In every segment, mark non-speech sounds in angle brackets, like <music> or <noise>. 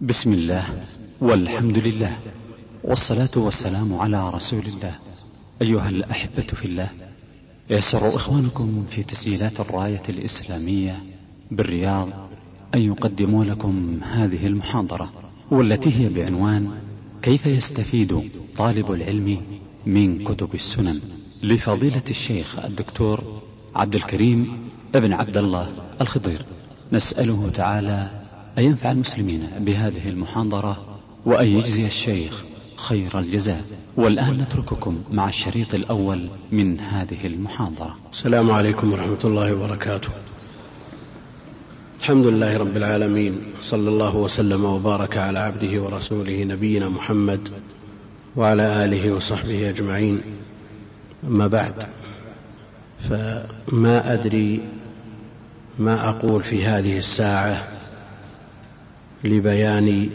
بسم الله والحمد لله والصلاة والسلام على رسول الله. أيها الأحبة في الله يسر إخوانكم في تسجيلات الراية الإسلامية بالرياض أن يقدموا لكم هذه المحاضرة والتي هي بعنوان كيف يستفيد طالب العلم من كتب السنن؟ لفضيلة الشيخ الدكتور عبد الكريم ابن عبد الله الخضير. نسأله تعالى أن ينفع المسلمين بهذه المحاضرة وأن يجزي الشيخ خير الجزاء؟ والآن نترككم مع الشريط الأول من هذه المحاضرة. السلام عليكم ورحمة الله وبركاته. الحمد لله رب العالمين صلى الله وسلم وبارك على عبده ورسوله نبينا محمد وعلى آله وصحبه أجمعين. أما بعد فما أدري ما أقول في هذه الساعة. لبيان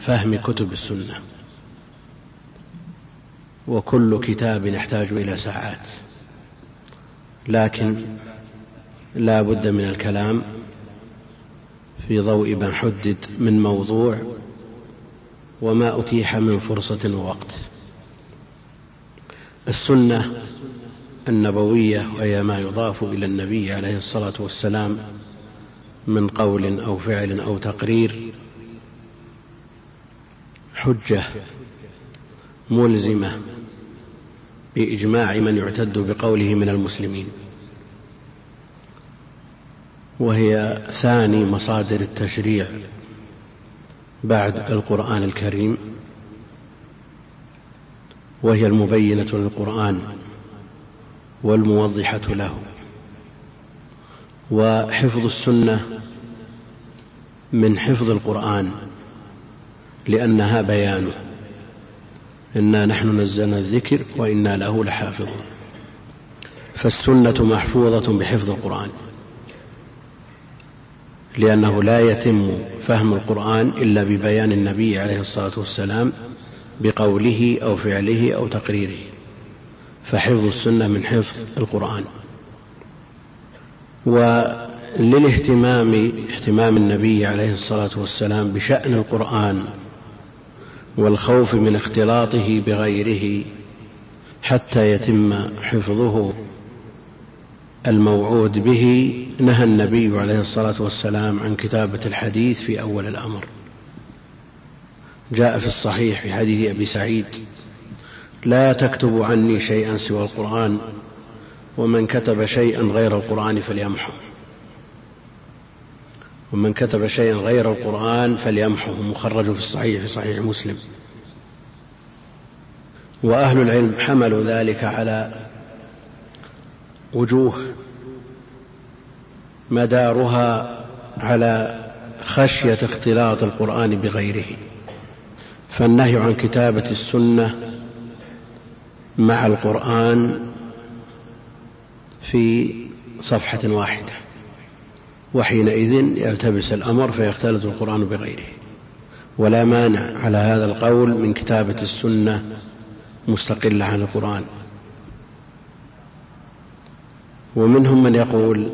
فهم كتب السنة. وكل كتاب يحتاج إلى ساعات. لكن لا بد من الكلام في ضوء ما حدد من موضوع وما أتيح من فرصة ووقت. السنة النبوية وهي ما يضاف إلى النبي عليه الصلاة والسلام من قول أو فعل أو تقرير حجة ملزمة بإجماع من يعتد بقوله من المسلمين. وهي ثاني مصادر التشريع بعد القرآن الكريم وهي المبينة للقرآن والموضحة له. وحفظ السنة من حفظ القرآن لأنها بيانه. إنا نحن نزلنا الذكر وإنا له لحافظون. فالسنة محفوظة بحفظ القرآن لأنه لا يتم فهم القرآن إلا ببيان النبي عليه الصلاة والسلام بقوله أو فعله أو تقريره. فحفظ السنة من حفظ القرآن. وللاهتمام اهتمام النبي عليه الصلاة والسلام بشأن القرآن والخوف من اختلاطه بغيره حتى يتم حفظه الموعود به نهى النبي عليه الصلاة والسلام عن كتابة الحديث في أول الأمر. جاء في الصحيح في حديث أبي سعيد لا تكتبوا عني شيئا سوى القرآن ومن كتب شيئا غير القرآن فليمحه. ومن كتب شيئا غير القرآن فليمحه. مخرج في الصحيح في صحيح مسلم. وأهل العلم حملوا ذلك على وجوه مدارها على خشية اختلاط القرآن بغيره. فالنهي عن كتابة السنة مع القرآن في صفحة واحدة وحينئذ يلتبس الأمر فيختلط القرآن بغيره. ولا مانع على هذا القول من كتابة السنة مستقلة عن القرآن. ومنهم من يقول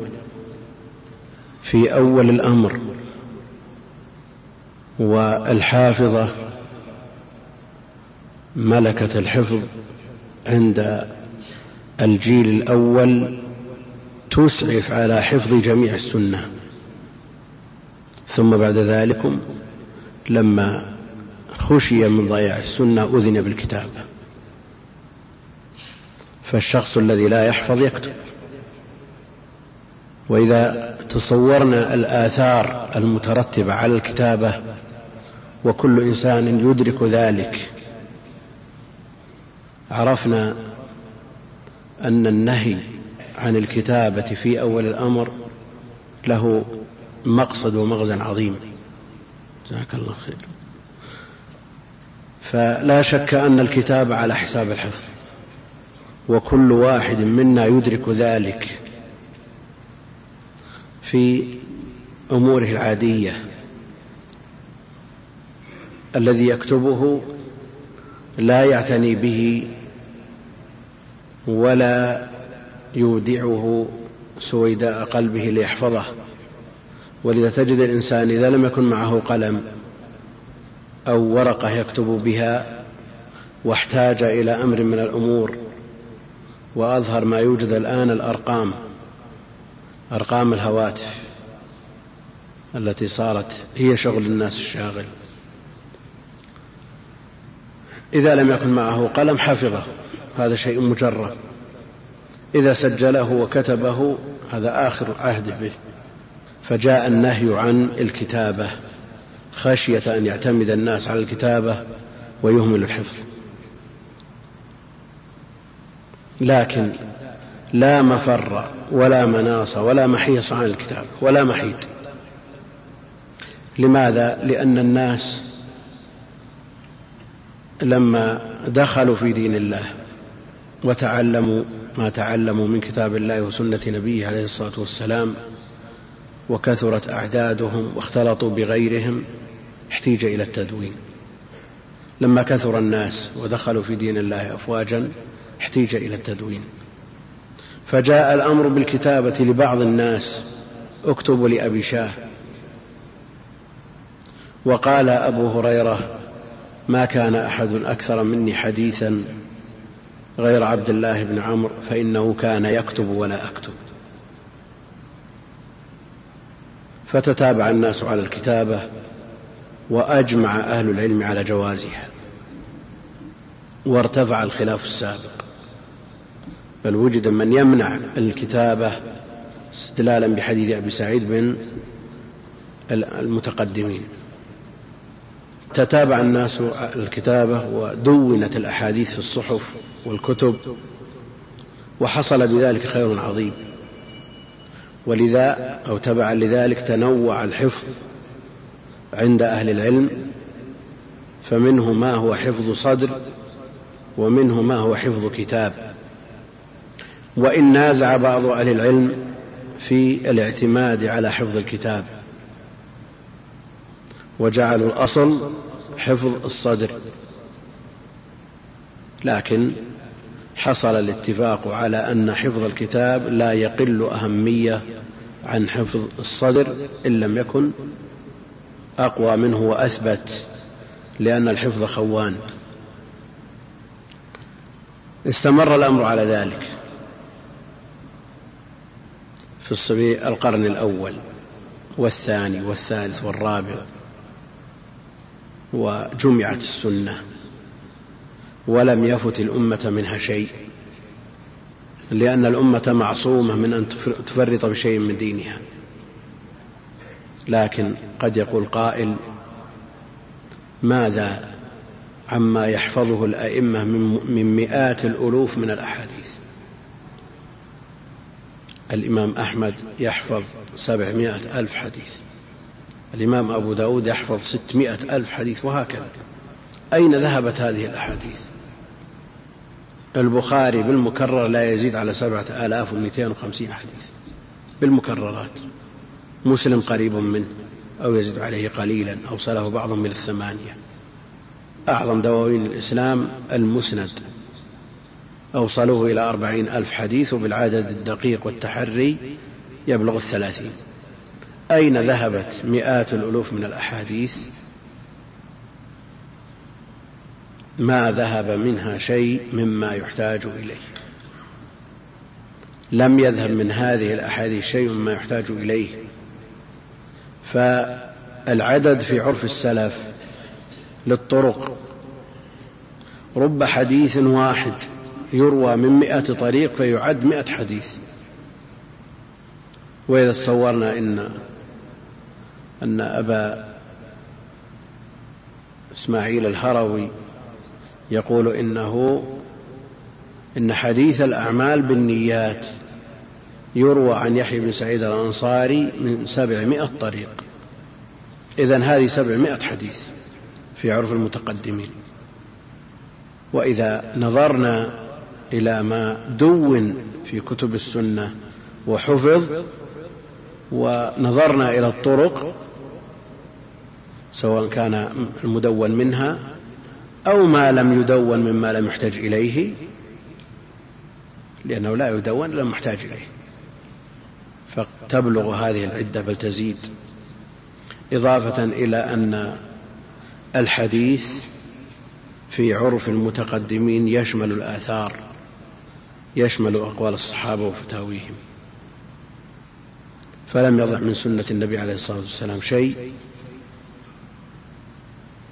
في أول الأمر والحافظة ملكة الحفظ عند الجيل الأول تسعف على حفظ جميع السنة. ثم بعد ذلك لما خشي من ضياع السنة أذن بالكتابة فالشخص الذي لا يحفظ يكتب. وإذا تصورنا الآثار المترتبة على الكتابة وكل إنسان يدرك ذلك عرفنا أن النهي عن الكتابة في أول الأمر له مقصد ومغزى عظيم. جزاك الله خير. فلا شك أن الكتابة على حساب الحفظ وكل واحد منا يدرك ذلك في أموره العادية الذي يكتبه لا يعتني به ولا يودعه سويداء قلبه ليحفظه. ولذا تجد الإنسان إذا لم يكن معه قلم أو ورقة يكتب بها واحتاج إلى أمر من الأمور وأظهر ما يوجد الآن الأرقام أرقام الهواتف التي صارت هي شغل الناس الشاغل. إذا لم يكن معه قلم حفظه هذا شيء مجرد إذا سجله وكتبه هذا آخر عهد به. فجاء النهي عن الكتابة خشية أن يعتمد الناس على الكتابة ويهمل الحفظ. لكن لا مفر ولا مناص ولا محيص عن الكتاب ولا محيد. لماذا؟ لأن الناس لما دخلوا في دين الله وتعلموا ما تعلموا من كتاب الله وسنة نبيه عليه الصلاة والسلام وكثرت أعدادهم واختلطوا بغيرهم احتيج إلى التدوين. لما كثر الناس ودخلوا في دين الله افواجا احتيج إلى التدوين. فجاء الأمر بالكتابة لبعض الناس اكتبوا لأبي شاه. وقال أبو هريرة ما كان أحد أكثر مني حديثا غير عبد الله بن عمرو فإنه كان يكتب ولا أكتب. فتتابع الناس على الكتابة وأجمع أهل العلم على جوازها وارتفع الخلاف السابق. بل وجد من يمنع الكتابة استدلالا بحديث أبي سعيد من المتقدمين. تتابع الناس الكتابة ودونت الأحاديث في الصحف والكتب وحصل بذلك خير عظيم. ولذا أو تبعا لذلك تنوع الحفظ عند أهل العلم فمنه ما هو حفظ صدر ومنه ما هو حفظ كتاب. وإن نازع بعض أهل العلم في الاعتماد على حفظ الكتاب. وجعلوا الأصل حفظ الصدر. لكن حصل الاتفاق على أن حفظ الكتاب لا يقل أهمية عن حفظ الصدر إن لم يكن أقوى منه وأثبت لأن الحفظ خوان. استمر الأمر على ذلك في القرن الأول والثاني والثالث والرابع. وجمعت السنة ولم يفت الأمة منها شيء لأن الأمة معصومة من أن تفرط بشيء من دينها. لكن قد يقول قائل ماذا عما يحفظه الأئمة من مئات الألوف من الأحاديث؟ الإمام أحمد يحفظ سبعمائة ألف حديث. الإمام أبو داود يحفظ ستمائة ألف حديث وهكذا. أين ذهبت هذه الأحاديث؟ البخاري بالمكرر لا يزيد على سبعة آلاف ومئتين وخمسين حديث. بالمكررات. مسلم قريب منه أو يزيد عليه قليلا أوصله بعض من الثمانية. أعظم دواوين الإسلام المسند. أوصلوه إلى أربعين ألف حديث وبالعدد الدقيق والتحري يبلغ الثلاثين. أين ذهبت مئات الألوف من الأحاديث؟ ما ذهب منها شيء مما يحتاج إليه. لم يذهب من هذه الأحاديث شيء مما يحتاج إليه. فالعدد في عرف السلف للطرق. رب حديث واحد يروى من مئة طريق فيعد مئة حديث. وإذا تصورنا إن أن أبا إسماعيل الهروي يقول إنه إن حديث الأعمال بالنيات يروى عن يحيى بن سعيد الأنصاري من سبعمائة طريق. إذن هذه سبعمائة حديث في عرف المتقدمين. وإذا نظرنا إلى ما دون في كتب السنة وحفظ ونظرنا إلى الطرق سواء كان المدون منها أو ما لم يدون مما لم يحتج إليه لأنه لا يدون إلا محتاج إليه. فتبلغ هذه العدة بل تزيد إضافة إلى أن الحديث في عرف المتقدمين يشمل الآثار يشمل أقوال الصحابة وفتاويهم. فلم يضع من سنة النبي عليه الصلاة والسلام شيء.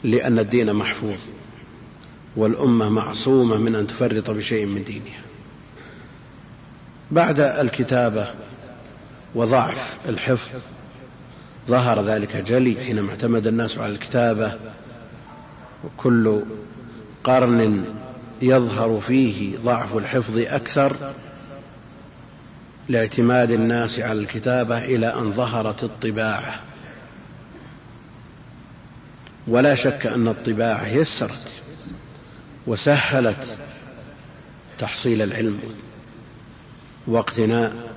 لأن الدين محفوظ والأمة معصومة من أن تفرط بشيء من دينها. بعد الكتابة وضعف الحفظ ظهر ذلك جلي حينما اعتمد الناس على الكتابة. وكل قرن يظهر فيه ضعف الحفظ أكثر لاعتماد الناس على الكتابة إلى أن ظهرت الطباعة. ولا شك أن الطباعة يسرت وسهلت تحصيل العلم واقتناء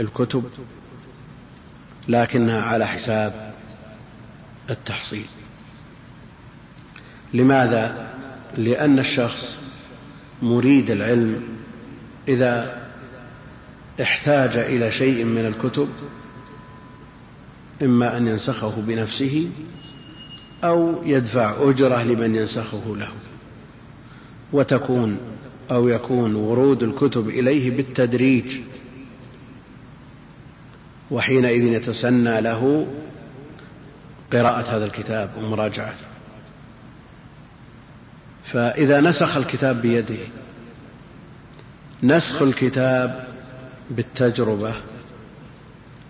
الكتب لكنها على حساب التحصيل. لماذا؟ لأن الشخص مريد العلم إذا احتاج إلى شيء من الكتب إما أن ينسخه بنفسه أو يدفع أجرة لمن ينسخه له. وتكون أو يكون ورود الكتب إليه بالتدريج. وحينئذ يتسنى له قراءة هذا الكتاب ومراجعته. فإذا نسخ الكتاب بيده نسخ الكتاب بالتجربة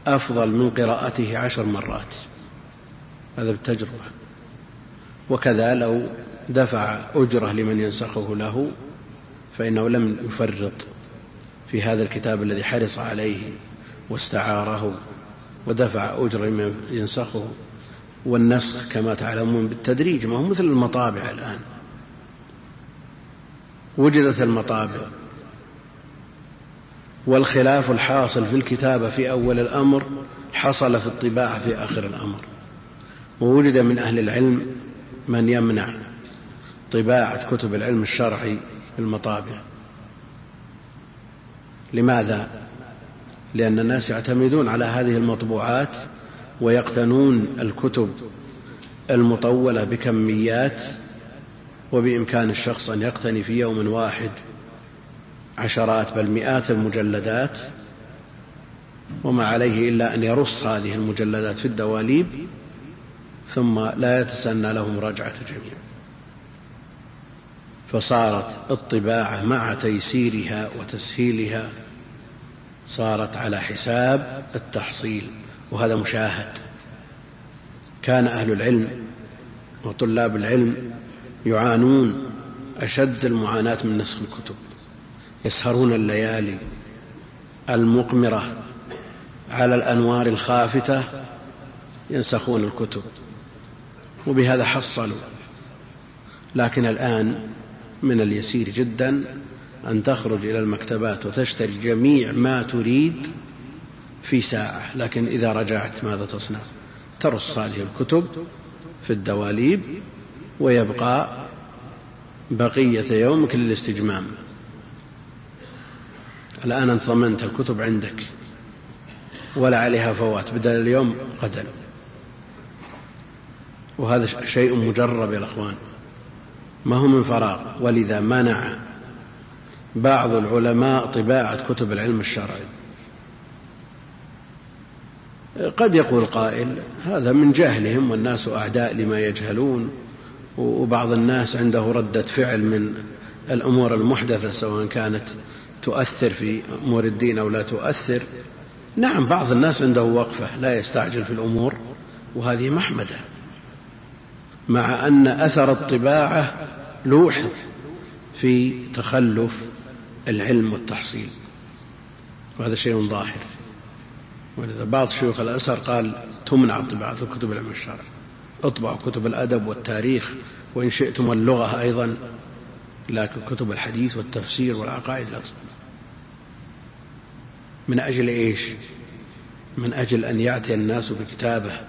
أفضل من قراءته عشر مرات. هذا بالتجربة. وكذا لو دفع أجرة لمن ينسخه له فإنه لم يفرط في هذا الكتاب الذي حرص عليه واستعاره ودفع أجر لمن ينسخه والنسخ كما تعلمون بالتدريج ما هو مثل المطابع الآن. وجدت المطابع. والخلاف الحاصل في الكتابة في أول الأمر حصل في الطباعة في آخر الأمر. ووجد من أهل العلم من يمنع طباعة كتب العلم الشرعي في المطابع لماذا؟ لأن الناس يعتمدون على هذه المطبوعات ويقتنون الكتب المطولة بكميات وبإمكان الشخص أن يقتني في يوم واحد عشرات بل مئات المجلدات وما عليه إلا أن يرص هذه المجلدات في الدواليب ثم لا يتسنى له مراجعة الجميع. فصارت الطباعة مع تيسيرها وتسهيلها صارت على حساب التحصيل وهذا مشاهد. كان أهل العلم وطلاب العلم يعانون أشد المعاناة من نسخ الكتب. يسهرون الليالي المقمرة على الأنوار الخافتة ينسخون الكتب. وبهذا حصلوا. لكن الآن من اليسير جدا أن تخرج إلى المكتبات وتشتري جميع ما تريد في ساعة. لكن إذا رجعت ماذا تصنع؟ ترص هذه الكتب في الدواليب ويبقى بقية يومك للاستجمام. الآن أنت ضمنت الكتب عندك. ولا عليها فوات. بدل اليوم غدا وهذا شيء مجرب يا الأخوان ما هو من فراغ ولذا منع بعض العلماء طباعة كتب العلم الشرعي. قد يقول قائل هذا من جهلهم والناس أعداء لما يجهلون وبعض الناس عنده ردة فعل من الأمور المحدثة سواء كانت تؤثر في أمور الدين أو لا تؤثر. نعم بعض الناس عنده وقفة لا يستعجل في الأمور وهذه محمدة. مع أن أثر الطباعة لوحظ في تخلف العلم والتحصيل. وهذا شيء ظاهر. ولذا بعض شيوخ الأزهر قال تمنع طباعة الكتب العلم الشرعي اطبعوا كتب الأدب والتاريخ وإن شئتم اللغة أيضا لكن كتب الحديث والتفسير والعقائد لا من أجل إيش؟ من أجل أن يعتي الناس بكتابة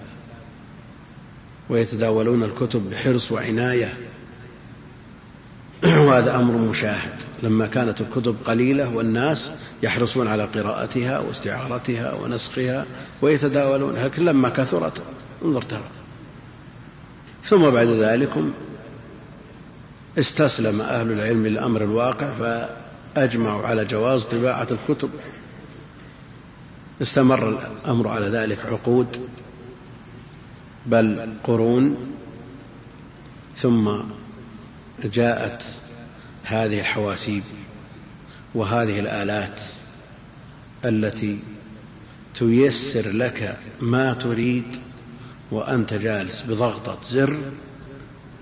ويتداولون الكتب بحرص وعناية. <clears throat> وهذا أمر مشاهد. لما كانت الكتب قليلة والناس يحرصون على قراءتها واستعارتها ونسخها ويتداولون لكن لما كثرت؟ انظر ترى. ثم بعد ذلك استسلم أهل العلم للأمر الواقع فأجمعوا على جواز طباعة الكتب. استمر الأمر على ذلك عقود. بل قرون ثم جاءت هذه الحواسيب وهذه الآلات التي تيسر لك ما تريد وأنت جالس بضغطة زر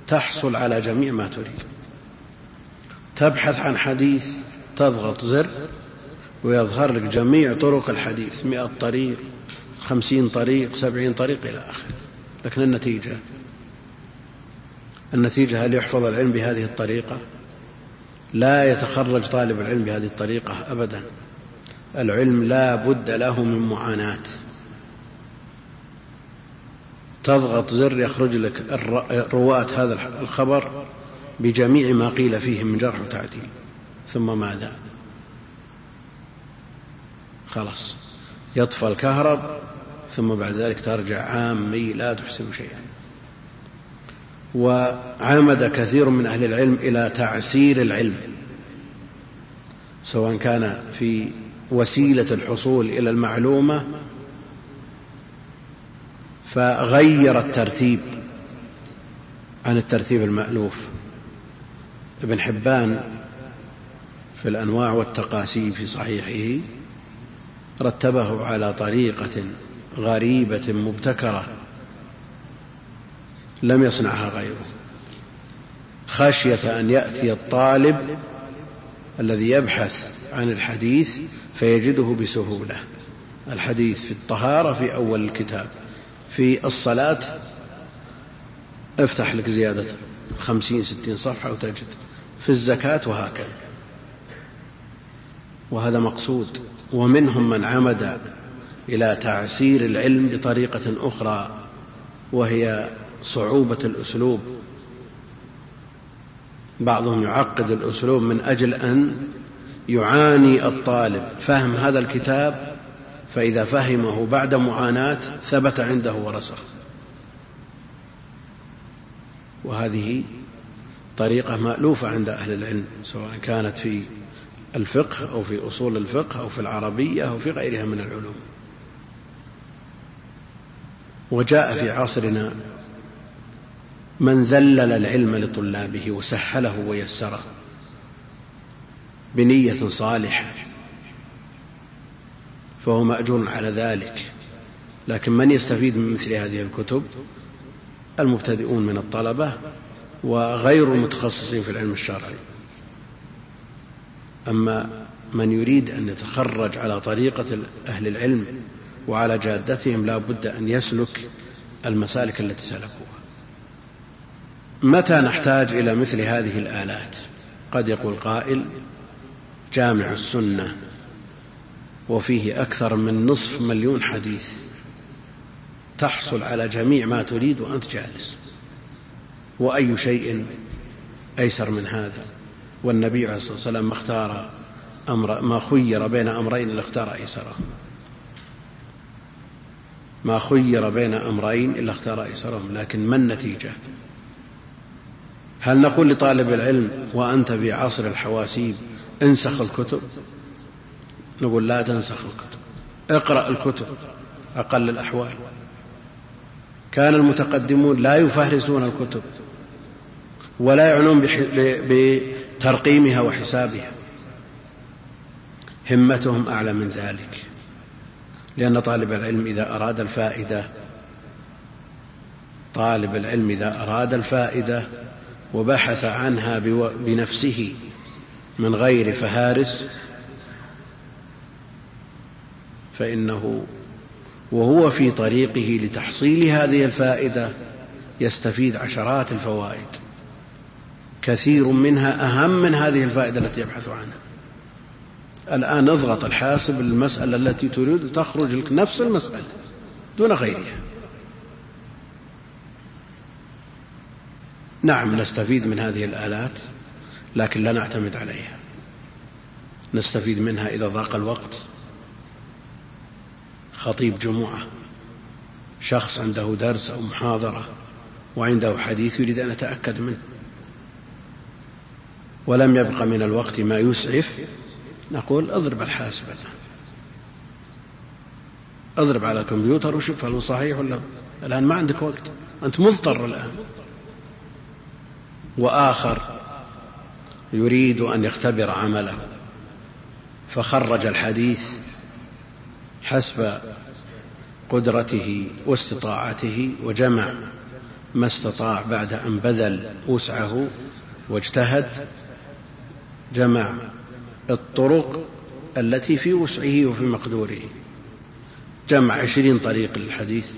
تحصل على جميع ما تريد. تبحث عن حديث تضغط زر ويظهر لك جميع طرق الحديث مئة طريق خمسين طريق سبعين طريق إلى آخره. لكن النتيجة النتيجة هل يحفظ العلم بهذه الطريقة؟ لا يتخرج طالب العلم بهذه الطريقة أبدا. العلم لا بد له من معاناة. تضغط زر يخرج لك رواة هذا الخبر بجميع ما قيل فيه من جرح وتعديل. ثم ماذا؟ خلاص. يطفى الكهرب ثم بعد ذلك ترجع عامي لا تحسن شيئا. وعمد كثير من أهل العلم إلى تعسير العلم سواء كان في وسيلة الحصول إلى المعلومة فغير الترتيب عن الترتيب المألوف. ابن حبان في الأنواع والتقاسيم في صحيحه رتبه على طريقة غريبة مبتكرة لم يصنعها غيره. خشية أن يأتي الطالب الذي يبحث عن الحديث فيجده بسهولة. الحديث في الطهارة في أول الكتاب. في الصلاة افتح لك زيادة خمسين ستين صفحة وتجد. في الزكاة وهكذا. وهذا مقصود. ومنهم من عمد إلى تعسير العلم بطريقة أخرى وهي صعوبة الأسلوب. بعضهم يعقد الأسلوب من أجل أن يعاني الطالب. فهم هذا الكتاب فإذا فهمه بعد معاناة ثبت عنده ورسخ وهذه طريقة مألوفة عند أهل العلم سواء كانت في الفقه أو في أصول الفقه أو في العربية أو في غيرها من العلوم. وجاء في عصرنا من ذلل العلم لطلابه وسهله ويسره بنية صالحة فهو مأجور على ذلك. لكن من يستفيد من مثل هذه الكتب؟ المبتدئون من الطلبة وغير المتخصصين في العلم الشرعي. أما من يريد أن يتخرج على طريقة أهل العلم وعلى جادتهم لا بد أن يسلك المسالك التي سلكوها. متى نحتاج إلى مثل هذه الآلات؟ قد يقول قائل جامع السنة وفيه أكثر من نصف مليون حديث تحصل على جميع ما تريد وأنت جالس. وأي شيء أيسر من هذا؟ والنبي عليه الصلاة والسلام اختار أمر ما خير بين أمرين اختار أيسرهما ما خير بين أمرين إلا اختار أيسرهم لكن ما النتيجة؟ هل نقول لطالب العلم وأنت في عصر الحواسيب انسخ الكتب؟ نقول لا تنسخ الكتب اقرأ الكتب أقل الأحوال. كان المتقدمون لا يفهرسون الكتب ولا يعنون بترقيمها وحسابها. همتهم أعلى من ذلك. لأن طالب العلم إذا أراد الفائدة طالب العلم إذا أراد الفائدة وبحث عنها بنفسه من غير فهارس فإنه وهو في طريقه لتحصيل هذه الفائدة يستفيد عشرات الفوائد. كثير منها أهم من هذه الفائدة التي يبحث عنها. الآن اضغط الحاسب المسألة التي تريد تخرج لك نفس المسألة دون غيرها. نعم نستفيد من هذه الآلات لكن لا نعتمد عليها. نستفيد منها إذا ضاق الوقت. خطيب جمعة شخص عنده درس أو محاضرة وعنده حديث يريد أن يتأكد منه. ولم يبق من الوقت ما يسعف نقول اضرب الحاسبة اضرب على الكمبيوتر وشوف هل هو صحيح ولا الآن ما عندك وقت. أنت مضطر الآن. وآخر يريد أن يختبر عمله. فخرج الحديث حسب قدرته واستطاعته وجمع ما استطاع بعد أن بذل وسعه واجتهد جمع الطرق التي في وسعه وفي مقدوره. جمع عشرين طريق للحديث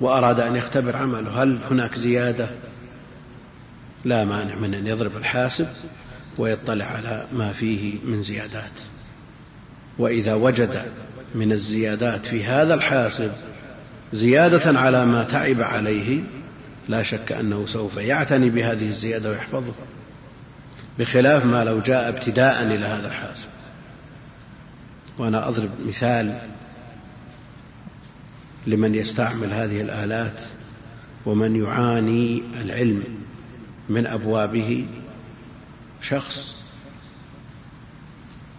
وأراد أن يختبر عمله. هل هناك زيادة؟ لا مانع من أن يضرب الحاسب ويطلع على ما فيه من زيادات. وإذا وجد من الزيادات في هذا الحاسب زيادة على ما تعب عليه لا شك أنه سوف يعتني بهذه الزيادة ويحفظها. بخلاف ما لو جاء ابتداء إلى هذا الحاسب وأنا أضرب مثال لمن يستعمل هذه الآلات ومن يعاني العلم من أبوابه. شخص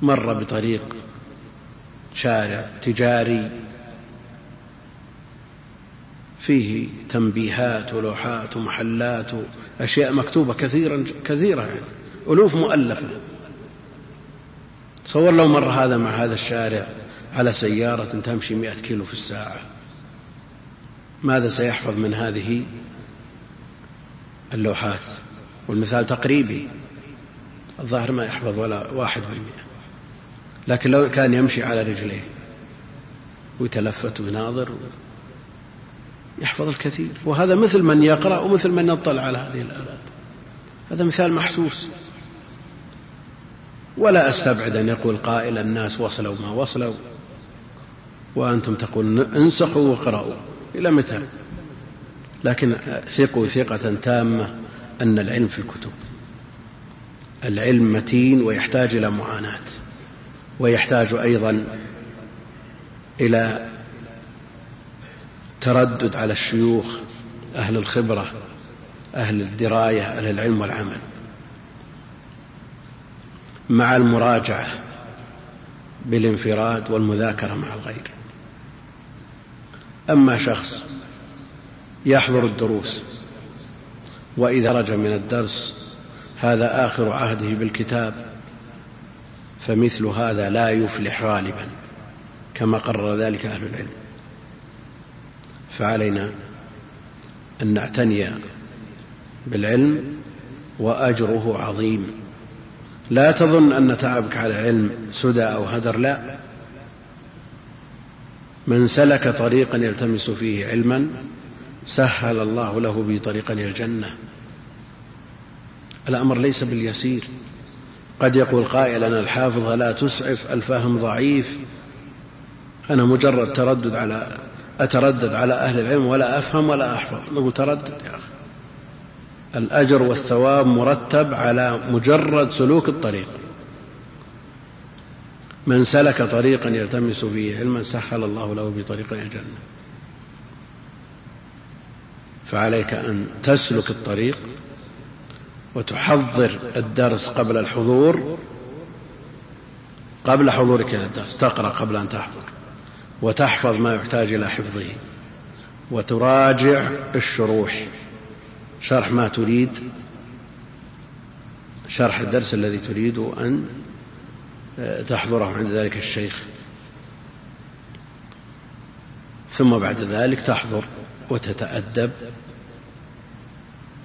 مر بطريق شارع تجاري فيه تنبيهات ولوحات ومحلات وأشياء مكتوبة كثيرا كثيرة يعني. ألوف مؤلفة. تصور لو مر هذا مع هذا الشارع على سيارة تمشي مئة كيلو في الساعة. ماذا سيحفظ من هذه اللوحات؟ والمثال تقريبي. الظاهر ما يحفظ ولا واحد بالمئة. لكن لو كان يمشي على رجليه ويتلفت ويناظر يحفظ الكثير. وهذا مثل من يقرأ ومثل من يطلع على هذه الآلات. هذا مثال محسوس. ولا أستبعد أن يقول قائل الناس وصلوا ما وصلوا. وأنتم تقول انسخوا واقرأوا إلى متى؟ لكن ثقوا ثقة تامة أن العلم في الكتب. العلم متين ويحتاج إلى معاناة ويحتاج أيضا إلى تردد على الشيوخ أهل الخبرة أهل الدراية أهل العلم والعمل. مع المراجعة بالانفراد والمذاكرة مع الغير. أما شخص يحضر الدروس وإذا رجع من الدرس هذا آخر عهده بالكتاب فمثل هذا لا يفلح غالبا كما قرر ذلك أهل العلم. فعلينا أن نعتني بالعلم وأجره عظيم. لا تظن أن تعبك على العلم سدى أو هدر لا. من سلك طريقا يلتمس فيه علما سهل الله له به طريقا إلى الجنة. الأمر ليس باليسير. قد يقول قائل أنا الحافظه لا تسعف؟ الفهم ضعيف. أنا مجرد تردد على أتردد على أهل العلم ولا أفهم ولا أحفظ. نقول تردد يا أخي. الأجر والثواب مرتب على مجرد سلوك الطريق. من سلك طريقا يلتمس فيه علما سهل الله له بطريق الجنة. فعليك أن تسلك الطريق وتحضر الدرس قبل الحضور قبل حضورك إلى الدرس تقرأ قبل أن تحضر وتحفظ ما يحتاج إلى حفظه وتراجع الشروح. شرح ما تريد شرح الدرس الذي تريد أن تحضره عند ذلك الشيخ. ثم بعد ذلك تحضر وتتأدب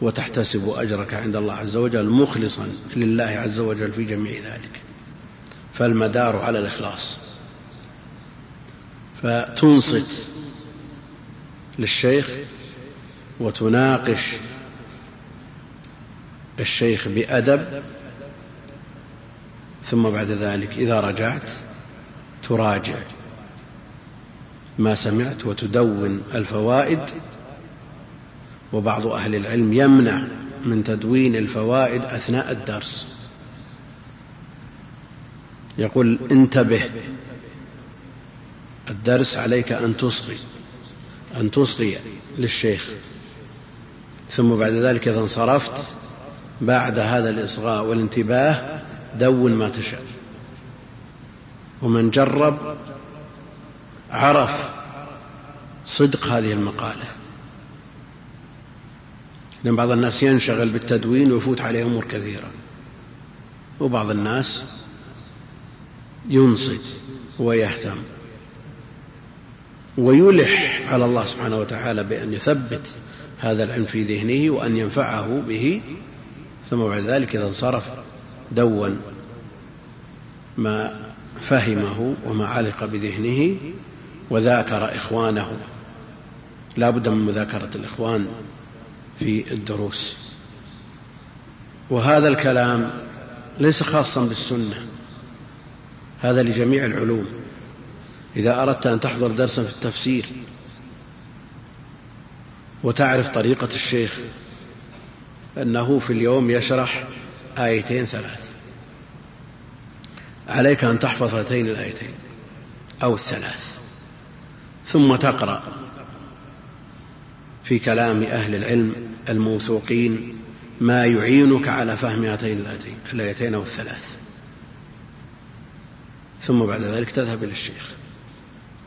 وتحتسب أجرك عند الله عز وجل مخلصا لله عز وجل في جميع ذلك. فالمدار على الإخلاص. فتنصت للشيخ وتناقش الشيخ بأدب ثم بعد ذلك إذا رجعت تراجع ما سمعت وتدون الفوائد وبعض أهل العلم يمنع من تدوين الفوائد أثناء الدرس. يقول انتبه الدرس عليك أن تصغي أن تصغي للشيخ. ثم بعد ذلك إذا انصرفت بعد هذا الإصغاء والانتباه دون ما تشاء ومن جرب عرف صدق هذه المقالة. لأن بعض الناس ينشغل بالتدوين ويفوت عليه أمور كثيرة. وبعض الناس ينصت ويهتم. ويلح على الله سبحانه وتعالى بأن يثبت هذا العلم في ذهنه وأن ينفعه به ثم بعد ذلك إذا انصرف دون ما فهمه وما علق بذهنه وذاكر إخوانه. لا بد من مذاكرة الإخوان في الدروس. وهذا الكلام ليس خاصا بالسنة هذا لجميع العلوم. إذا أردت أن تحضر درسا في التفسير وتعرف طريقة الشيخ أنه في اليوم يشرح آيتين ثلاث. عليك أن تحفظ هاتين الآيتين أو الثلاث. ثم تقرأ في كلام أهل العلم الموثوقين ما يعينك على فهم هاتين الآيتين أو الثلاث. ثم بعد ذلك تذهب إلى الشيخ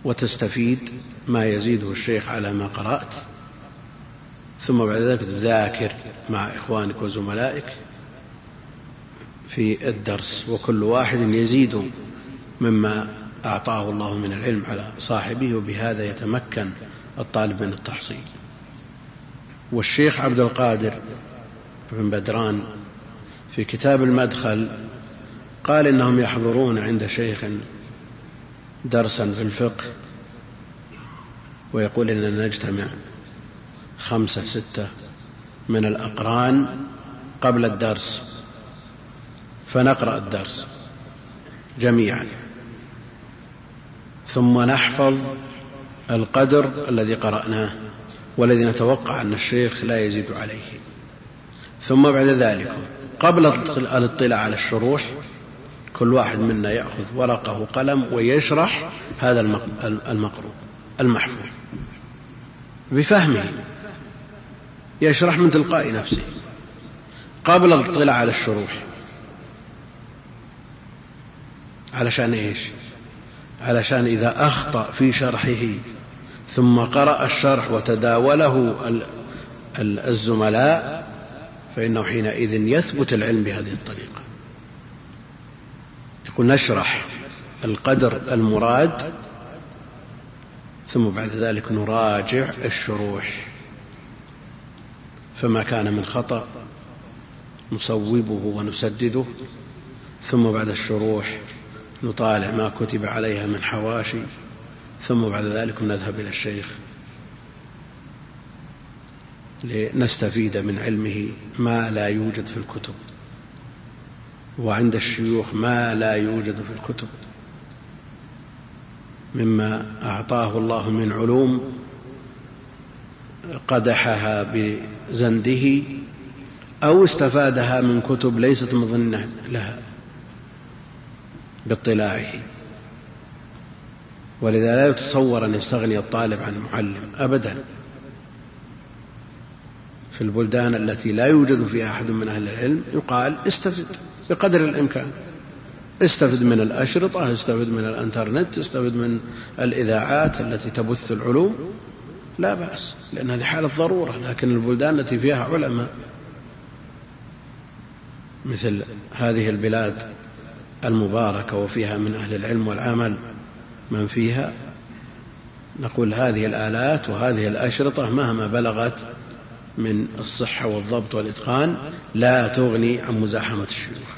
وتستفيد ما يزيده الشيخ على ما قرأت ثم بعد ذلك تذاكر مع إخوانك وزملائك في الدرس وكل واحد يزيد مما أعطاه الله من العلم على صاحبه وبهذا يتمكن الطالب من التحصيل. والشيخ عبد القادر بن بدران في كتاب المدخل قال إنهم يحضرون عند شيخ درسا في الفقه ويقول إننا نجتمع خمسة ستة من الأقران قبل الدرس. فنقرأ الدرس جميعا. ثم نحفظ القدر الذي قرأناه والذي نتوقع أن الشيخ لا يزيد عليه. ثم بعد ذلك قبل الاطلاع على الشروح كل واحد منا يأخذ ورقة وقلم ويشرح هذا المقروء المحفوظ. بفهمه يشرح من تلقاء نفسه. قبل الاطلاع على الشروح. علشان إيش؟ علشان إذا أخطأ في شرحه ثم قرأ الشرح وتداوله الزملاء فإنه حينئذ يثبت العلم بهذه الطريقة. يقول نشرح القدر المراد ثم بعد ذلك نراجع الشروح. فما كان من خطأ نصوبه ونسدده ثم بعد الشروح نطالع ما كتب عليها من حواشي ثم بعد ذلك نذهب إلى الشيخ لنستفيد من علمه ما لا يوجد في الكتب. وعند الشيوخ ما لا يوجد في الكتب. مما أعطاه الله من علوم قدحها بزنده أو استفادها من كتب ليست مظنة لها باطلاعه. ولذا لا يتصور أن يستغني الطالب عن معلم أبدا. في البلدان التي لا يوجد فيها أحد من أهل العلم يقال استفد بقدر الإمكان. استفد من الأشرطة استفد من الإنترنت استفد من الإذاعات التي تبث العلوم. لا بأس لأن هذه حالة ضرورة لكن البلدان التي فيها علماء مثل هذه البلاد المباركة وفيها من أهل العلم والعمل من فيها نقول هذه الآلات وهذه الأشرطة مهما بلغت من الصحة والضبط والإتقان لا تغني عن مزاحمة الشيوخ.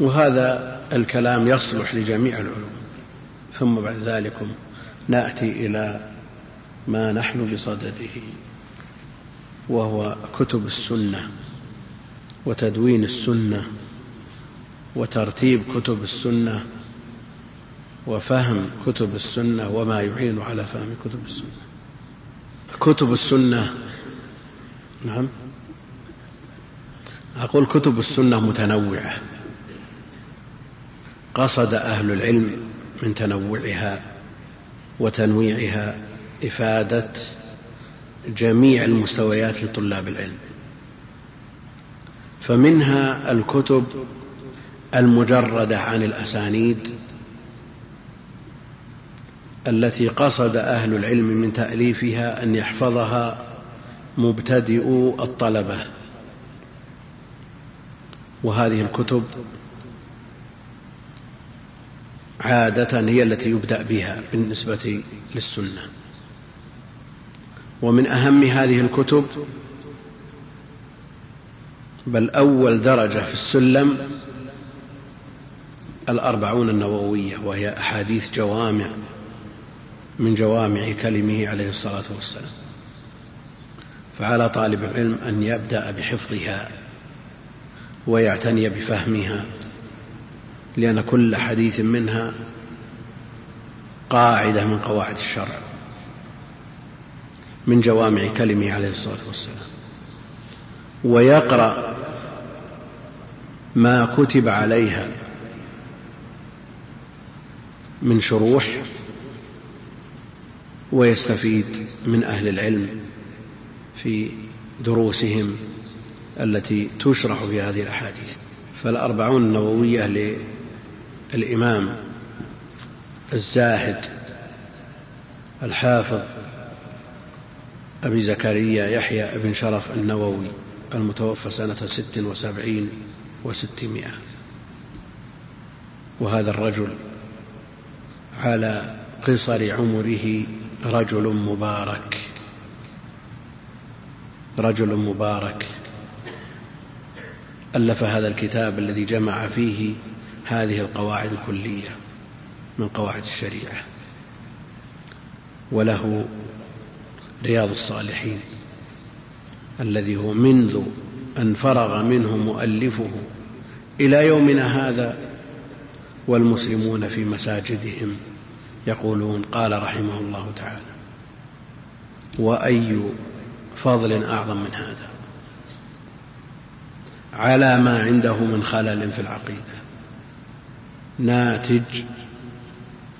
وهذا الكلام يصلح لجميع العلوم. ثم بعد ذلك نأتي إلى ما نحن بصدده وهو كتب السنة وتدوين السنة وترتيب كتب السنة وفهم كتب السنة وما يعين على فهم كتب السنة. كتب السنة نعم. أقول كتب السنة متنوعة. قصد أهل العلم من تنوعها وتنويعها إفادة جميع المستويات لطلاب العلم. فمنها الكتب المجردة عن الأسانيد التي قصد أهل العلم من تأليفها أن يحفظها مبتدئو الطلبة. وهذه الكتب عادة هي التي يبدأ بها بالنسبة للسنة. ومن أهم هذه الكتب بل أول درجة في السلم الأربعون النووية وهي أحاديث جوامع من جوامع كلمه عليه الصلاة والسلام. فعلى طالب العلم أن يبدأ بحفظها ويعتني بفهمها لأن كل حديث منها قاعدة من قواعد الشرع من جوامع كلمه عليه الصلاة والسلام. ويقرأ ما كتب عليها من شروح ويستفيد من أهل العلم في دروسهم التي تشرح في هذه الأحاديث. فالأربعون النووية للإمام الزاهد الحافظ أبي زكريا يحيى بن شرف النووي المتوفى سنة ست وسبعين وستمائة. وهذا الرجل على قصر عمره رجل مبارك رجل مبارك. ألف هذا الكتاب الذي جمع فيه هذه القواعد الكلية من قواعد الشريعة. وله رياض الصالحين الذي هو منذ أن فرغ منه مؤلفه إلى يومنا هذا والمسلمون في مساجدهم يقولون قال رحمه الله تعالى وأي فضل أعظم من هذا؟ على ما عنده من خلل في العقيدة. ناتج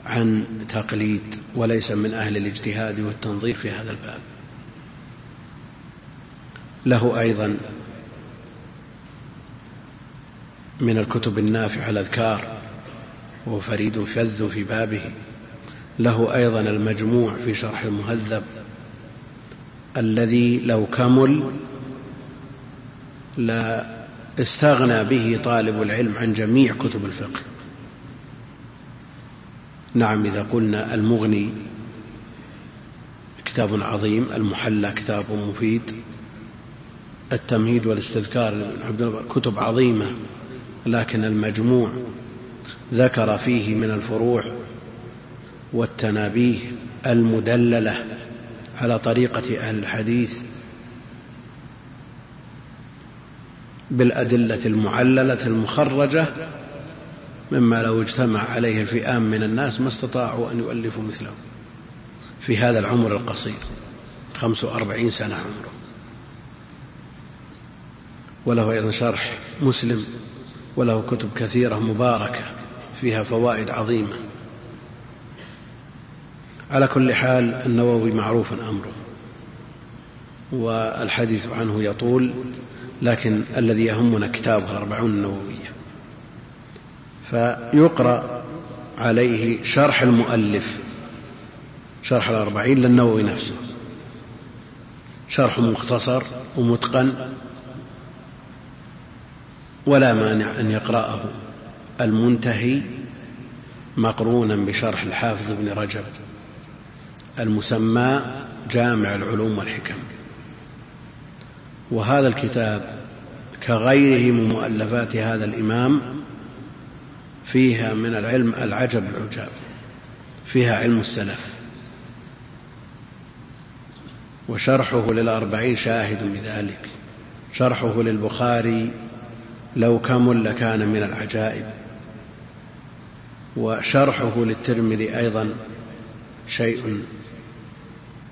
عن تقليد وليس من أهل الاجتهاد والتنظير في هذا الباب. له أيضا من الكتب النافعة الأذكار وهو فريد فذ في بابه. له أيضا المجموع في شرح المهذب الذي لو كمل لا استغنى به طالب العلم عن جميع كتب الفقه. نعم إذا قلنا المغني كتاب عظيم المحلى كتاب مفيد التمهيد والاستذكار كتب عظيمة لكن المجموع ذكر فيه من الفروع والتنابيه المدللة على طريقة أهل الحديث بالأدلة المعللة المخرجة مما لو اجتمع عليه الفئام من الناس ما استطاعوا أن يؤلفوا مثله في هذا العمر القصير خمس وأربعين سنة عمره. وله أيضا شرح مسلم وله كتب كثيرة مباركة فيها فوائد عظيمة. على كل حال النووي معروف أمره والحديث عنه يطول لكن الذي يهمنا كتابه الأربعون النووية. فيقرأ عليه شرح المؤلف شرح الأربعين للنووي نفسه. شرح مختصر ومتقن ولا مانع أن يقرأه المنتهي مقرونا بشرح الحافظ ابن رجب المسمى جامع العلوم والحكم. وهذا الكتاب كغيره من مؤلفات هذا الإمام فيها من العلم العجب العجاب فيها علم السلف. وشرحه للأربعين شاهد بذلك. شرحه للبخاري لو كمل لكان من العجائب. وشرحه للترمذي أيضا شيء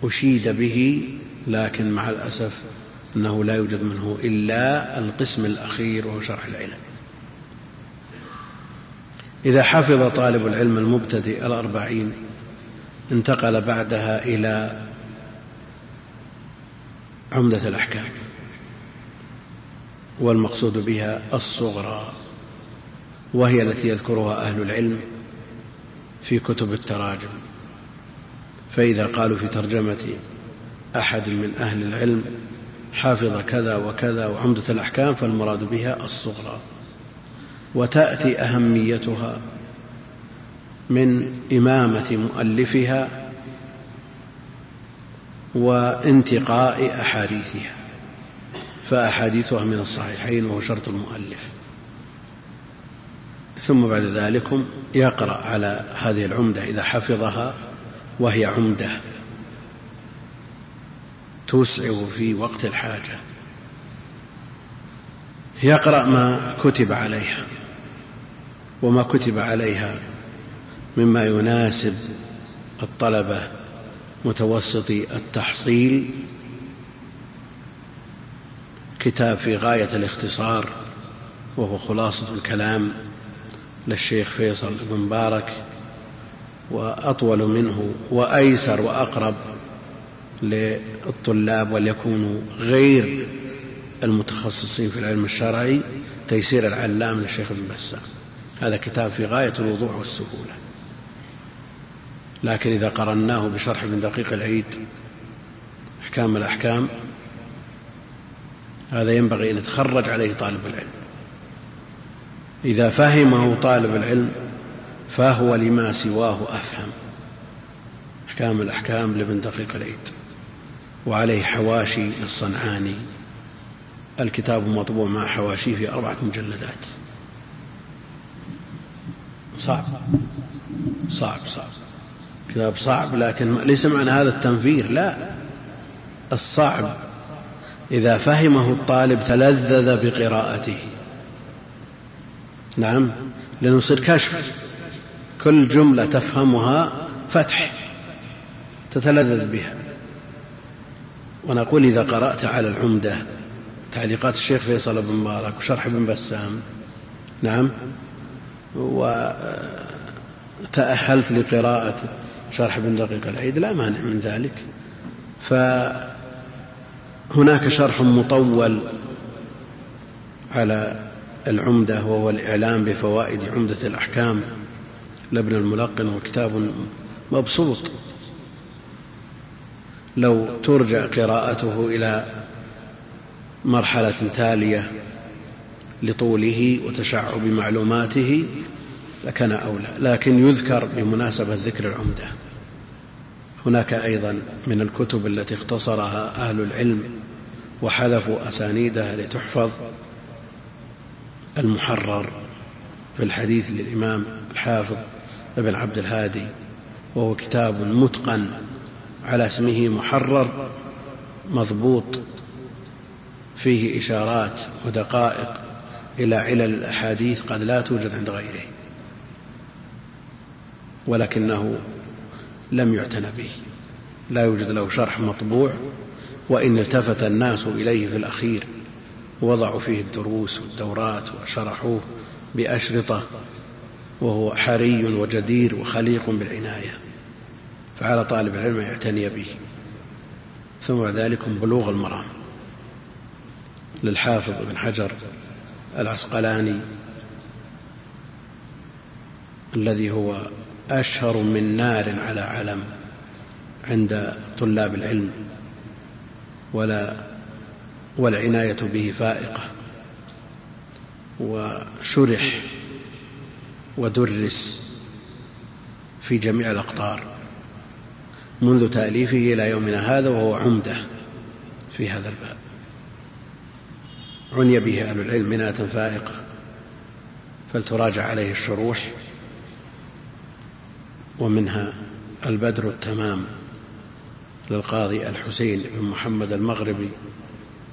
أشيد به لكن مع الأسف أنه لا يوجد منه إلا القسم الأخير وهو شرح العلم إذا حفظ طالب العلم المبتدئ الأربعين انتقل بعدها إلى عمدة الأحكام والمقصود بها الصغرى وهي التي يذكرها أهل العلم في كتب التراجم. فإذا قالوا في ترجمة أحد من أهل العلم حافظ كذا وكذا وعمدة الأحكام فالمراد بها الصغرى. وتأتي أهميتها من إمامة مؤلفها وانتقاء أحاديثها فأحاديثها من الصحيحين وهو شرط المؤلف. ثم بعد ذلك يقرأ على هذه العمدة إذا حفظها وهي عمدة توسعه في وقت الحاجة. يقرأ ما كتب عليها وما كتب عليها مما يناسب الطلبة متوسطي التحصيل كتاب في غاية الاختصار وهو خلاصة الكلام للشيخ فيصل بن مبارك وأطول منه وأيسر وأقرب للطلاب وليكونوا غير المتخصصين في العلم الشرعي تيسير العلام للشيخ ابن بسام هذا كتاب في غاية الوضوح والسهولة. لكن إذا قرناه بشرح ابن دقيق العيد أحكام الأحكام هذا ينبغي أن يتخرج عليه طالب العلم. إذا فهمه طالب العلم فهو لما سواه أفهم. أحكام الأحكام لابن دقيق العيد. وعليه حواشي للصنعاني. الكتاب مطبوع مع حواشيه في أربعة مجلدات. صعب. صعب صعب. كتاب صعب لكن ليس معنى هذا التنفير لا. الصعب إذا فهمه الطالب تلذذ بقراءته. نعم لأنه يصير كشف. كل جملة تفهمها فتح تتلذذ بها. ونقول إذا قرأت على العمدة تعليقات الشيخ فيصل بن مبارك وشرح ابن بسام. نعم. وتأهلت لقراءة شرح ابن دقيق العيد لا مانع من ذلك. فهناك شرح مطول على العمدة وهو الإعلام بفوائد عمدة الأحكام. لابن الملقن وكتاب مبسوط. لو ترجع قراءته إلى مرحلة تالية لطوله وتشعب معلوماته لكان أولى لكن يذكر بمناسبة ذكر العمدة. هناك أيضا من الكتب التي اختصرها أهل العلم وحذفوا أسانيدها لتحفظ المحرر في الحديث للإمام الحافظ ابن عبد الهادي وهو كتاب متقن على اسمه محرر مضبوط فيه إشارات ودقائق إلى علل الأحاديث قد لا توجد عند غيره ولكنه لم يعتنى به لا يوجد له شرح مطبوع وإن التفت الناس إليه في الأخير وضعوا فيه الدروس والدورات وشرحوه بأشرطة وهو حري وجدير وخليق بالعناية فعلى طالب العلم أن يعتني به ثم ذلك بلوغ المرام. للحافظ ابن حجر العسقلاني الذي هو أشهر من نار على علم عند طلاب العلم ولا والعناية به فائقة وشرح ودرس في جميع الأقطار منذ تأليفه إلى يومنا هذا وهو عمدة في هذا الباب. عني به أهل العلم مناة فائقة فلتراجع عليه الشروح ومنها البدر التمام للقاضي الحسين بن محمد المغربي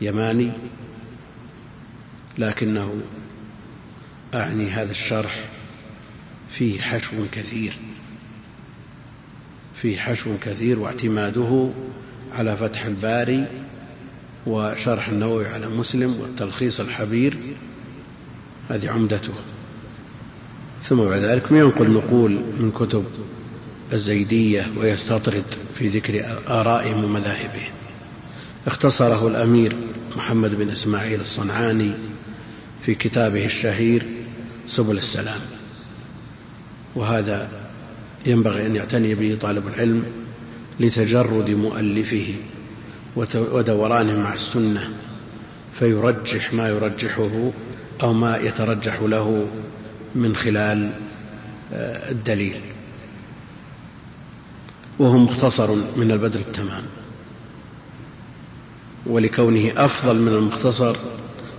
يماني لكنه أعني هذا الشرح فيه حشو كثير فيه حشو كثير واعتماده على فتح الباري وشرح النووي على مسلم والتلخيص الحبير هذه عمدته. ثم بعد ذلك ينقل نقول من كتب الزيدية ويستطرد في ذكر آرائهم ومذاهبهم اختصره الأمير محمد بن إسماعيل الصنعاني في كتابه الشهير سبل السلام. وهذا ينبغي أن يعتني به طالب العلم لتجرد مؤلفه ودورانه مع السنة فيرجح ما يرجحه أو ما يترجح له من خلال آه، الدليل. وهو مختصر من البدر التمام. ولكونه أفضل من المختصر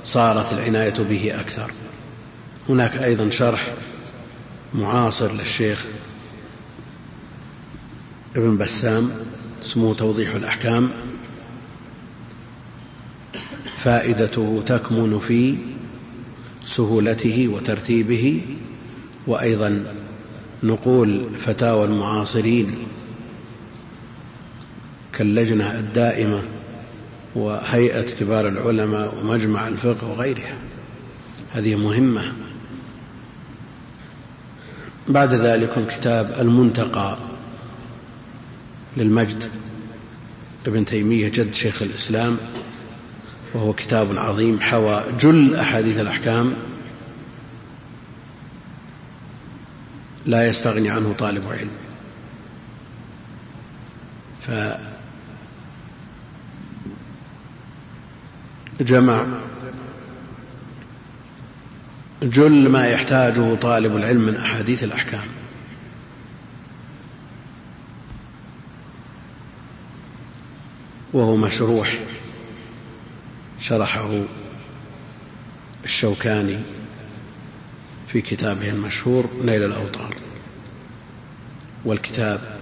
صارت العناية به أكثر. هناك أيضا شرح معاصر للشيخ ابن بسام اسمه توضيح الأحكام. فائدته تكمن في سهولته وترتيبه وأيضا نقول فتاوى المعاصرين كاللجنة الدائمة وهيئة كبار العلماء ومجمع الفقه وغيرها. هذه مهمة. بعد ذلك كتاب المنتقى للمجد. ابن تيمية جد شيخ الإسلام. وهو كتاب عظيم حوى جل أحاديث الأحكام. لا يستغني عنه طالب علم. فجمع جل ما يحتاجه طالب العلم من أحاديث الأحكام. وهو مشروح. شرحه الشوكاني في كتابه المشهور نيل الأوطار والكتاب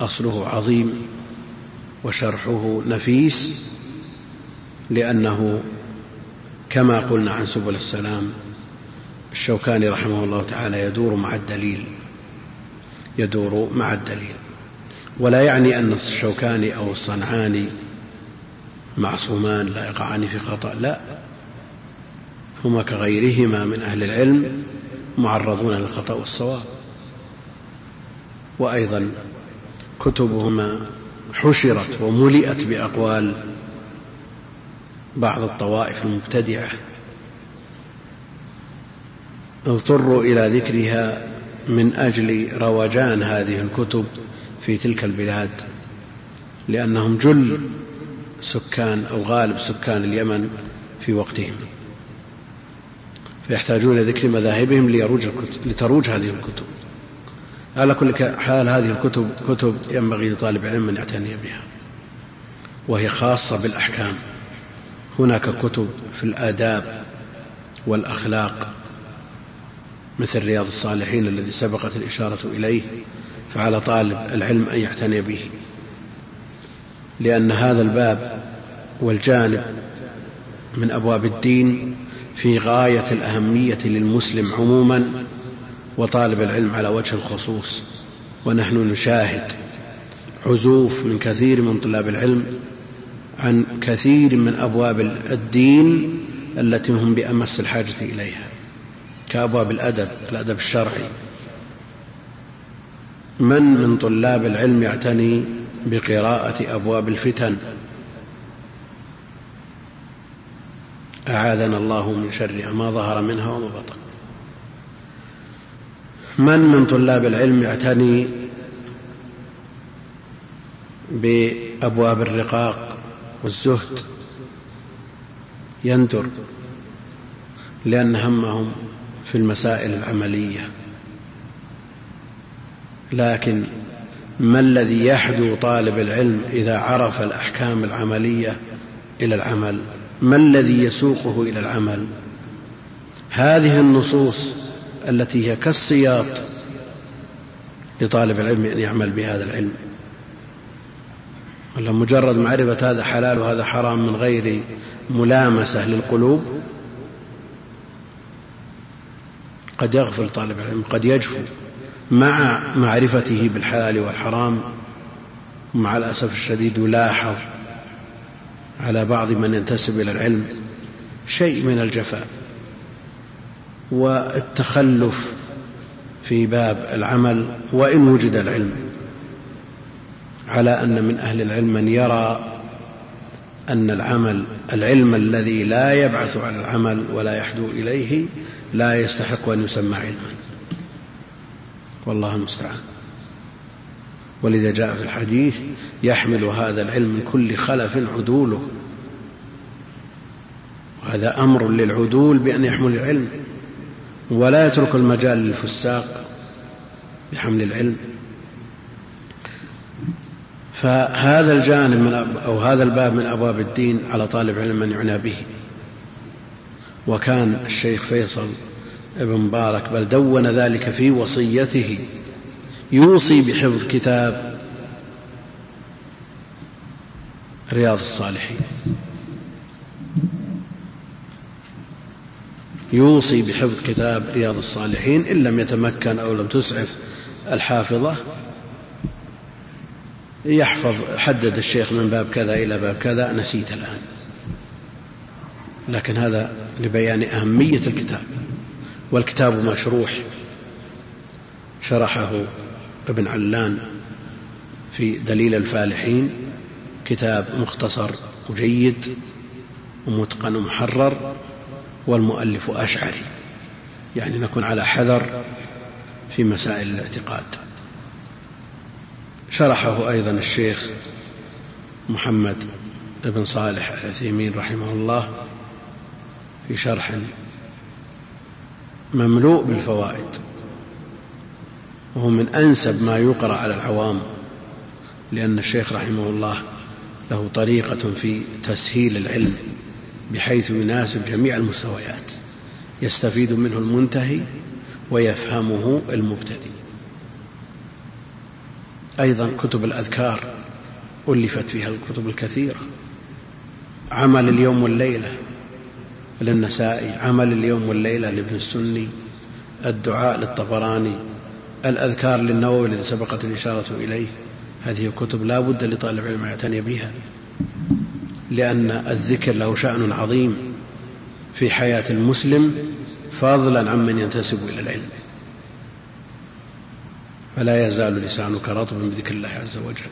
أصله عظيم وشرحه نفيس لأنه كما قلنا عن سبل السلام الشوكاني رحمه الله تعالى يدور مع الدليل يدور مع الدليل. ولا يعني أن الشوكاني أو الصنعاني معصومان لا يقعان في خطأ لا. هما كغيرهما من أهل العلم معرضون للخطأ والصواب. وأيضا كتبهما حشرت وملئت بأقوال بعض الطوائف المبتدعة. اضطروا إلى ذكرها من أجل روجان هذه الكتب في تلك البلاد لأنهم جل سكان أو غالب سكان اليمن في وقتهم. فيحتاجون إلى ذكر مذاهبهم ليروج الكتب لتروج هذه الكتب. على كل حال هذه الكتب كتب ينبغي لطالب علم أن يعتني بها وهي خاصة بالأحكام. هناك كتب في الآداب والأخلاق مثل رياض الصالحين الذي سبقت الإشارة إليه فعلى طالب العلم أن يعتني به. لأن هذا الباب والجانب من أبواب الدين في غاية الأهمية للمسلم عموما وطالب العلم على وجه الخصوص ونحن نشاهد عزوف من كثير من طلاب العلم عن كثير من أبواب الدين التي هم بأمس الحاجة إليها كأبواب الأدب الأدب الشرعي. من من طلاب العلم يعتني بقراءة أبواب الفتن. أعاذنا الله من شرها ما ظهر منها وما بطن. من من طلاب العلم يعتني بأبواب الرقاق والزهد؟ يندر لأن همهم في المسائل العملية. لكن ما الذي يحدو طالب العلم إذا عرف الأحكام العملية إلى العمل؟ ما الذي يسوقه إلى العمل؟ هذه النصوص التي هي كالسياط لطالب العلم أن يعمل بهذا العلم. ولا مجرد معرفة هذا حلال وهذا حرام من غير ملامسة للقلوب؟ قد يغفل طالب العلم قد يجفو. مع معرفته بالحلال والحرام مع الأسف الشديد يلاحظ على بعض من ينتسب إلى العلم شيء من الجفاء والتخلف في باب العمل وإن وجد العلم على أن من أهل العلم من يرى أن العمل العلم الذي لا يبعث على العمل ولا يحدو إليه لا يستحق أن يسمى علما. والله المستعان. ولذا جاء في الحديث يحمل هذا العلم من كل خلف عدوله. وهذا أمر للعدول بأن يحمل العلم ولا يترك المجال للفساق بحمل العلم. فهذا الجانب من أو هذا الباب من أبواب الدين على طالب علم أن يعنى به. وكان الشيخ فيصل ابن مبارك بل دون ذلك في وصيته. يوصي بحفظ كتاب رياض الصالحين. يوصي بحفظ كتاب رياض الصالحين إن لم يتمكن أو لم تسعف الحافظة يحفظ حدد الشيخ من باب كذا إلى باب كذا نسيت الآن. لكن هذا لبيان أهمية الكتاب. والكتاب مشروح شرحه ابن علان في دليل الفالحين كتاب مختصر وجيد ومتقن ومحرر والمؤلف أشعري. يعني نكون على حذر في مسائل الاعتقاد. شرحه أيضا الشيخ محمد بن صالح العثيمين رحمه الله في شرح مملوء بالفوائد وهو من أنسب ما يقرأ على العوام لأن الشيخ رحمه الله له طريقة في تسهيل العلم بحيث يناسب جميع المستويات يستفيد منه المنتهي ويفهمه المبتدئ. أيضا كتب الأذكار ألفت فيها الكتب الكثيرة عمل اليوم والليلة للنسائي عمل اليوم والليلة لابن السني الدعاء للطبراني الأذكار للنووي الذي سبقت الإشارة إليه. هذه كتب لا بد لطالب العلم يعتني بها لأن الذكر له شأن عظيم في حياة المسلم فضلا عمن ينتسب إلى العلم. فلا يزال لسانك رطبا بذكر الله عز وجل.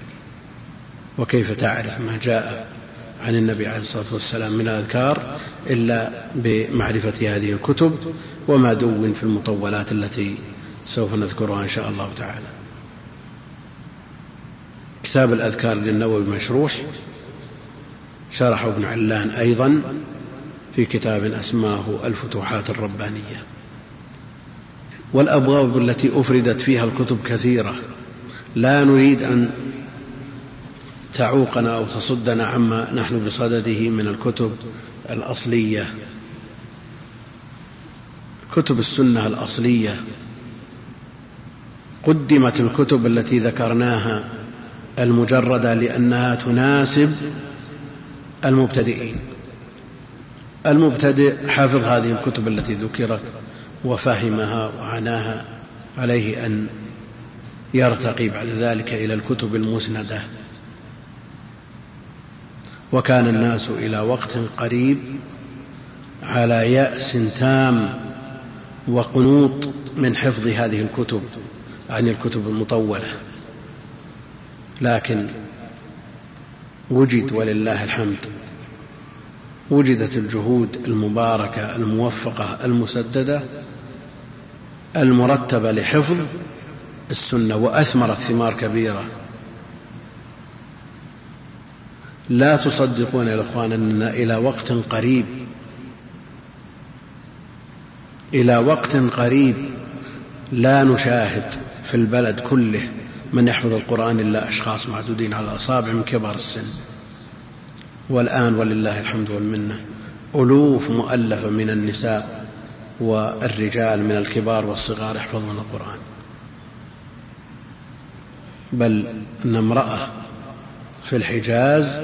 وكيف تعرف ما جاء؟ عن النبي عليه الصلاة والسلام من الأذكار إلا بمعرفة هذه الكتب وما دون في المطولات التي سوف نذكرها إن شاء الله تعالى. كتاب الأذكار للنووي مشروح شرحه ابن علان أيضا في كتاب أسماه الفتوحات الربانية. والأبواب التي أفردت فيها الكتب كثيرة لا نريد أن تعوقنا أو تصدنا عما نحن بصدده من الكتب الأصلية. كتب السنة الأصلية. قدمت الكتب التي ذكرناها المجردة لأنها تناسب المبتدئين. المبتدئ حافظ هذه الكتب التي ذكرت وفهمها وعناها عليه أن يرتقي بعد ذلك إلى الكتب المسندة. وكان الناس إلى وقت قريب على يأس تام وقنوط من حفظ هذه الكتب عن الكتب المطولة. لكن وجد ولله الحمد وجدت الجهود المباركة الموفقة المسددة المرتبة لحفظ السنة وأثمرت ثمار كبيرة. لا تصدقون يا إخوان اننا إلى وقت قريب إلى وقت قريب لا نشاهد في البلد كله من يحفظ القرآن إلا أشخاص معدودين على الأصابع من كبار السن. والآن ولله الحمد والمنة ألوف مؤلفة من النساء والرجال من الكبار والصغار يحفظون القرآن. بل إن امرأة في الحجاز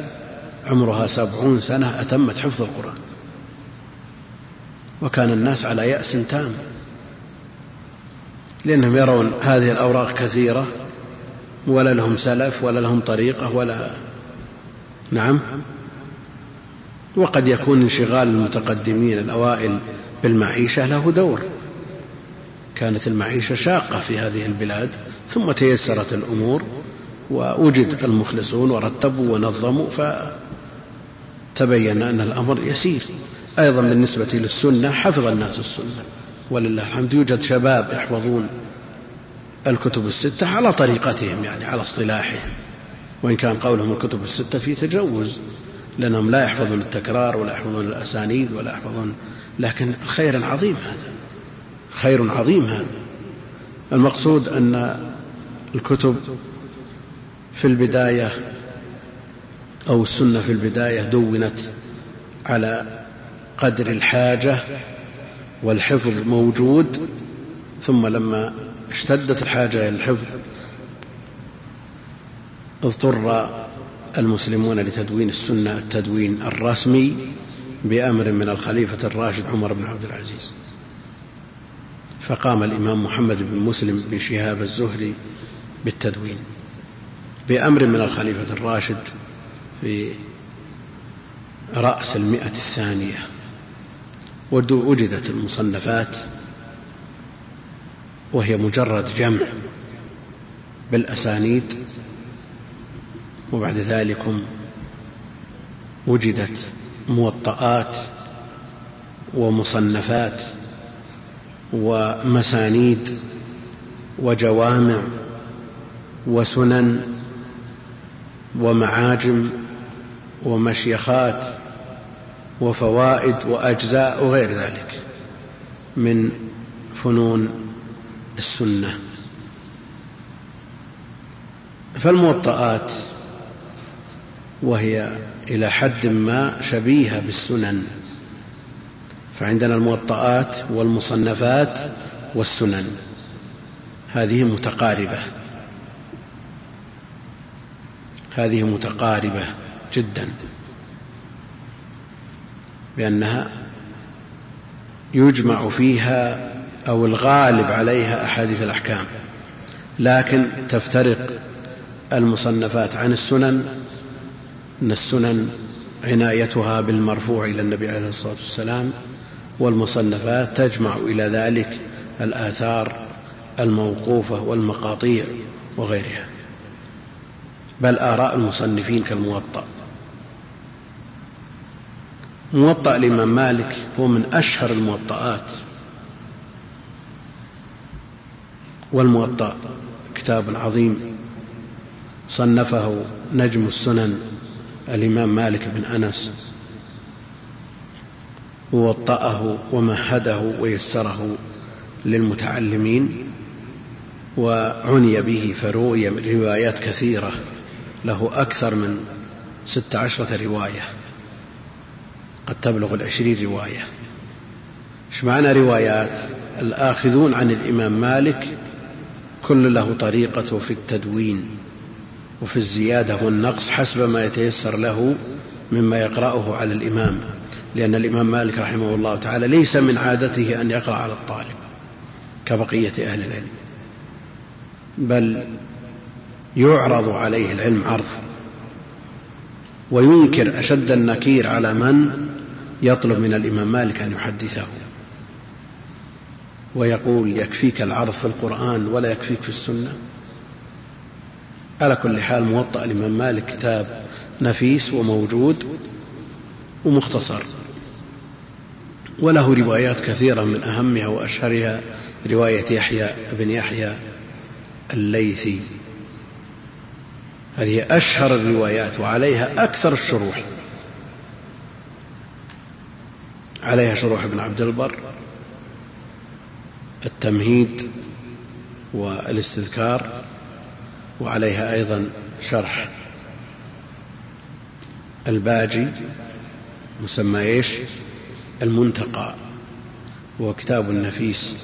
عمرها سبعون سنة أتمت حفظ القرآن. وكان الناس على يأس تام لأنهم يرون هذه الأوراق كثيرة ولا لهم سلف ولا لهم طريقة ولا نعم. وقد يكون انشغال المتقدمين الأوائل بالمعيشة له دور. كانت المعيشة شاقة في هذه البلاد ثم تيسرت الأمور ووجد المخلصون ورتبوا ونظموا فتبين أن الأمر يسير. أيضا بالنسبة للسنة حفظ الناس السنة. ولله الحمد يوجد شباب يحفظون الكتب الستة على طريقتهم يعني على اصطلاحهم. وإن كان قولهم الكتب الستة في تجوز. لأنهم لا يحفظون التكرار ولا يحفظون الأسانيد ولا يحفظون لكن خير عظيم هذا. خير عظيم هذا. المقصود أن الكتب في البداية أو السنة في البداية دونت على قدر الحاجة والحفظ موجود ثم لما اشتدت الحاجة إلى الحفظ اضطر المسلمون لتدوين السنة التدوين الرسمي بأمر من الخليفة الراشد عمر بن عبد العزيز. فقام الإمام محمد بن مسلم بن شهاب الزهري بالتدوين. بأمر من الخليفة الراشد في رأس المئة الثانية. وجدت المصنفات وهي مجرد جمع بالأسانيد. وبعد ذلك وجدت موطئات ومصنفات ومسانيد وجوامع وسنن ومعاجم ومشيخات وفوائد وأجزاء وغير ذلك من فنون السنة. فالموطئات وهي إلى حد ما شبيهة بالسنن فعندنا الموطئات والمصنفات والسنن هذه متقاربة. هذه متقاربة جدا. بأنها يجمع فيها أو الغالب عليها أحاديث الأحكام. لكن تفترق المصنفات عن السنن إن السنن عنايتها بالمرفوع إلى النبي عليه الصلاة والسلام والمصنفات تجمع إلى ذلك الآثار الموقوفة والمقاطيع وغيرها. بل آراء المصنفين كالموطأ. موطأ الإمام مالك هو من أشهر الموطئات والموطأ كتاب عظيم صنفه نجم السنن الإمام مالك بن أنس. ووطأه ومهده ويسره للمتعلمين وعني به فروي روايات كثيرة. له أكثر من ست عشرة رواية قد تبلغ العشرين رواية. إيش معنى روايات؟ الآخذون عن الإمام مالك كل له طريقته في التدوين وفي الزيادة والنقص حسب ما يتيسر له مما يقرأه على الإمام لأن الإمام مالك رحمه الله تعالى ليس من عادته أن يقرأ على الطالب كبقية أهل العلم بل يعرض عليه العلم عرض. وينكر أشد النكير على من يطلب من الإمام مالك أن يحدثه. ويقول يكفيك العرض في القرآن ولا يكفيك في السنة. على كل حال موطأ الإمام مالك كتاب نفيس وموجود ومختصر. وله روايات كثيرة من أهمها وأشهرها رواية يحيى بن يحيى الليثي. هذه أشهر الروايات وعليها أكثر الشروح. عليها شروح ابن عبد البر التمهيد والاستذكار وعليها أيضا شرح الباجي مسمى إيش؟ المنتقى وهو كتاب نفيس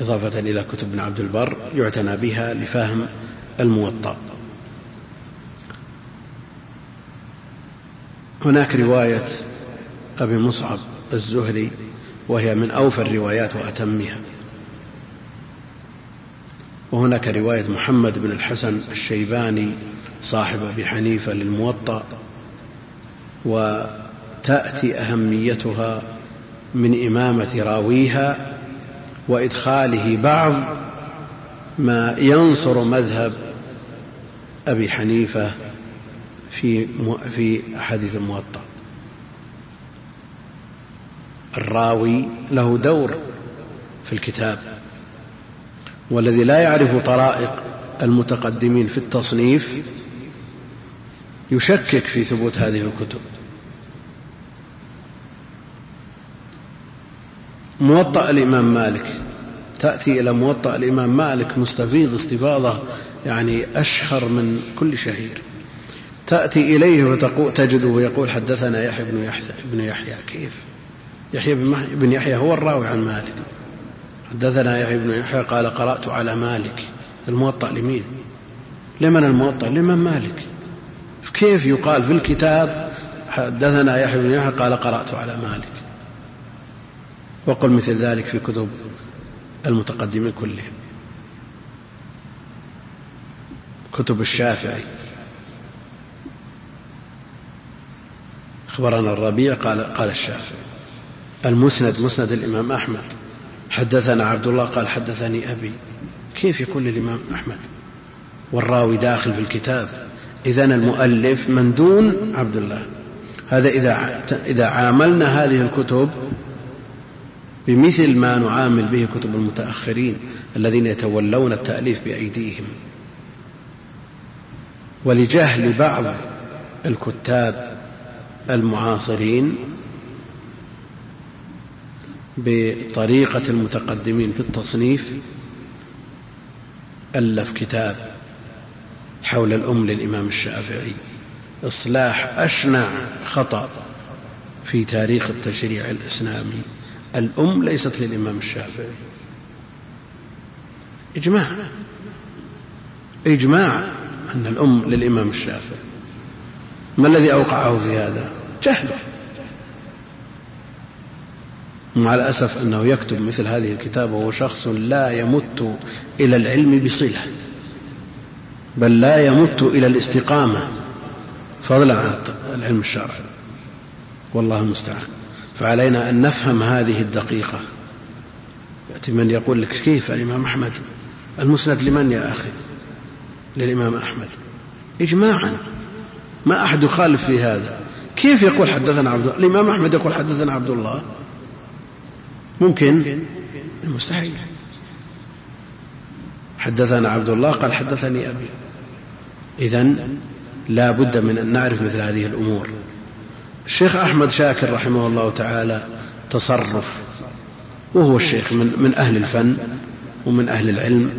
إضافة إلى كتب ابن عبد البر يعتنى بها لفهم الموطأ. هناك رواية أبي مصعب الزهري وهي من أوفى الروايات وأتمها. وهناك رواية محمد بن الحسن الشيباني صاحب أبي حنيفة للموطأ وتأتي أهميتها من إمامة راويها وإدخاله بعض ما ينصر مذهب أبي حنيفة في في أحاديث الموطأ. الراوي له دور في الكتاب والذي لا يعرف طرائق المتقدمين في التصنيف يشكك في ثبوت هذه الكتب. موطأ الإمام مالك تأتي إلى موطأ الإمام مالك مستفيض استفاضة يعني أشهر من كل شهير. تأتي إليه وتقول تجده يقول حدثنا يحيى بن يحيى بن يحيى كيف؟ يحيى بن يحيى هو الراوي عن مالك حدثنا يحيى بن يحيى قال قرأت على مالك الموطأ لمين؟ لمن الموطأ؟ لمن مالك كيف يقال في الكتاب حدثنا يحيى بن يحيى قال قرأت على مالك وقل مثل ذلك في كتب المتقدمين كلهم كتب الشافعي أخبرنا الربيع قال قال الشافعي. المسند مسند الإمام أحمد. حدثنا عبد الله قال حدثني أبي. كيف يكون للإمام أحمد؟ والراوي داخل في الكتاب. إذا المؤلف من دون عبد الله. هذا إذا إذا عاملنا هذه الكتب بمثل ما نعامل به كتب المتأخرين الذين يتولون التأليف بأيديهم. ولجهل بعض الكتاب المعاصرين بطريقة المتقدمين في التصنيف ألف كتاب حول الأم للإمام الشافعي. إصلاح أشنع خطأ في تاريخ التشريع الإسلامي. الأم ليست للإمام الشافعي. إجماع. إجماع أن الأم للإمام الشافعي. ما الذي أوقعه في هذا؟ جهله مع الأسف أنه يكتب مثل هذه الكتاب وهو شخص لا يمت إلى العلم بصلة بل لا يمت إلى الاستقامة. فضلا عن العلم الشرعي. والله المستعان. فعلينا أن نفهم هذه الدقيقة. يأتي من يقول لك كيف الإمام أحمد؟ المسند لمن يا أخي؟ للإمام أحمد. إجماعا. ما أحد يخالف في هذا. كيف يقول حدثنا عبد الله الإمام أحمد يقول حدثنا عبد الله ممكن؟ مستحيل. حدثنا عبد الله قال حدثني أبي. إذا لا بد من أن نعرف مثل هذه الأمور. الشيخ أحمد شاكر رحمه الله تعالى تصرف وهو الشيخ من, من أهل الفن ومن أهل العلم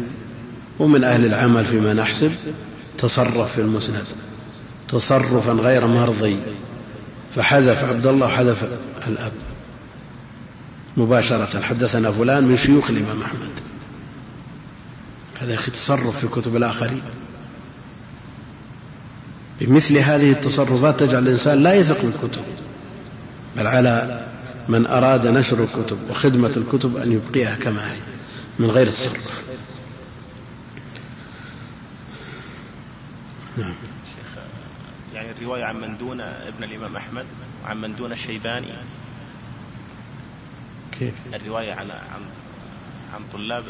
ومن أهل العمل فيما نحسب تصرف في المسند. تصرفا غير مرضي. فحذف عبد الله وحذف الأب مباشرة. حدثنا فلان من شيوخ الإمام أحمد. هذا يا أخي تصرف في كتب الآخرين. بمثل هذه التصرفات تجعل الإنسان لا يثق بالكتب بل على من أراد نشر الكتب وخدمة الكتب أن يبقيها كما هي من غير تصرف. نعم. الرواية عن من دون ابن الإمام أحمد وعن من دون الشيباني. كيف؟ الرواية عن عن عن طلاب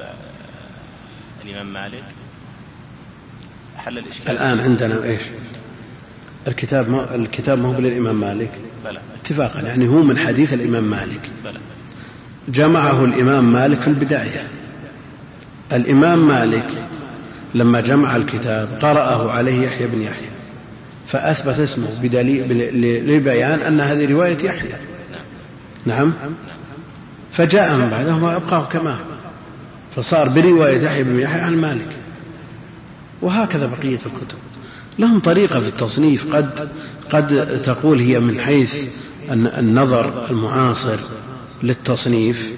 الإمام مالك. حل الإشكال. الآن عندنا إيش؟ الكتاب ما الكتاب ما هو للإمام مالك. بلى. اتفاقا يعني هو من حديث الإمام مالك. بلى. جمعه الإمام مالك في البداية. الإمام مالك لما جمع الكتاب قرأه عليه يحيى بن يحيى. فأثبت اسمه بدليل لبيان أن هذه رواية يحيى. نعم. فجاء من بعده وأبقاه كما هو فصار برواية يحيى بن يحيى عن مالك. وهكذا بقية الكتب. لهم طريقة في التصنيف. قد قد تقول هي من حيث النظر المعاصر للتصنيف.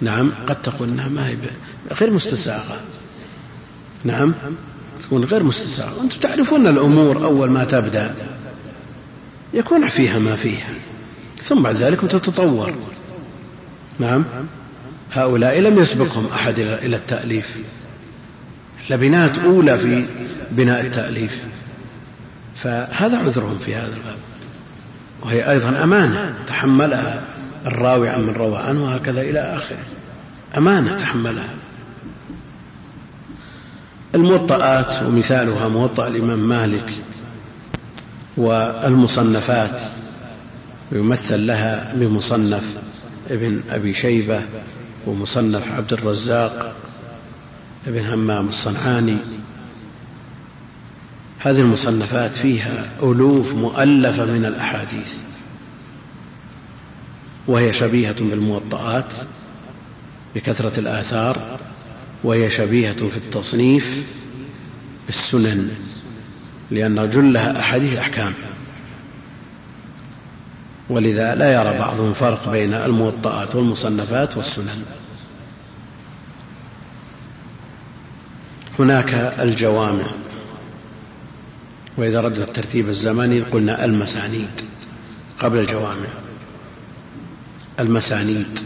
نعم. قد تقول إنها ما هي غير مستساغة. نعم. تكون غير مستساغة. وأنتم تعرفون الأمور أول ما تبدأ يكون فيها ما فيها. ثم بعد ذلك تتطور. نعم. هؤلاء لم يسبقهم أحد إلى التأليف. لبنات أولى في بناء التأليف. فهذا عذرهم في هذا الباب. وهي أيضا أمانة تحملها. الراوي من روى عنه وهكذا إلى آخره. أمانة تحملها. الموطئات ومثالها موطأ الإمام مالك والمصنفات يمثل لها بمصنف ابن أبي شيبة ومصنف عبد الرزاق ابن همام الصنعاني. هذه المصنفات فيها ألوف مؤلفة من الأحاديث وهي شبيهة بالموطئات بكثرة الآثار. وهي شبيهة في التصنيف بالسنن لأن جلها أحاديث أحكام ولذا لا يرى بعضهم فرق بين الموطئات والمصنفات والسنن. هناك الجوامع وإذا ردنا الترتيب الزمني قلنا المسانيد قبل الجوامع. المسانيد.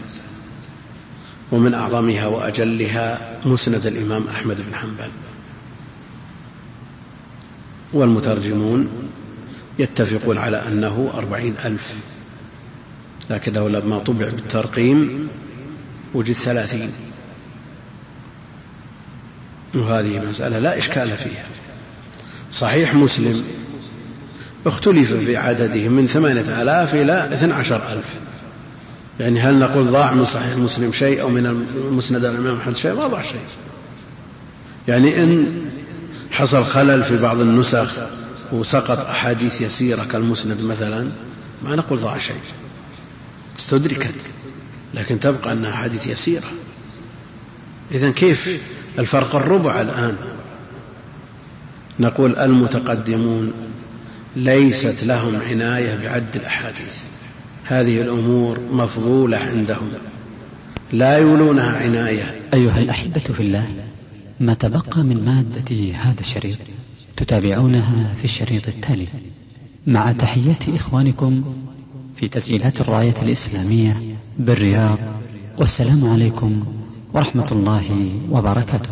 ومن أعظمها وأجلها مسند الإمام أحمد بن حنبل. والمترجمون يتفقون على أنه أربعين ألف لكنه لما طبع بالترقيم وجد ثلاثين. وهذه مسألة لا إشكال فيها. صحيح مسلم اختلف في عدده من ثمانية آلاف إلى اثنى عشر ألف. يعني هل نقول ضاع من صحيح مسلم شيء أو من المسند الإمام أحمد شيء؟ ما ضاع شيء. يعني إن حصل خلل في بعض النسخ وسقط أحاديث يسيرة كالمسند مثلا ما نقول ضاع شيء. استدركت لكن تبقى أنها أحاديث يسيرة. إذا كيف الفرق الربع الآن؟ نقول المتقدمون ليست لهم عناية بعد الأحاديث. هذه الأمور مفضولة عندهم. لا يولونها عناية. أيها الأحبة في الله ما تبقى من مادة هذا الشريط تتابعونها في الشريط التالي. مع تحيات إخوانكم في تسجيلات الراية الإسلامية بالرياض والسلام عليكم ورحمة الله وبركاته.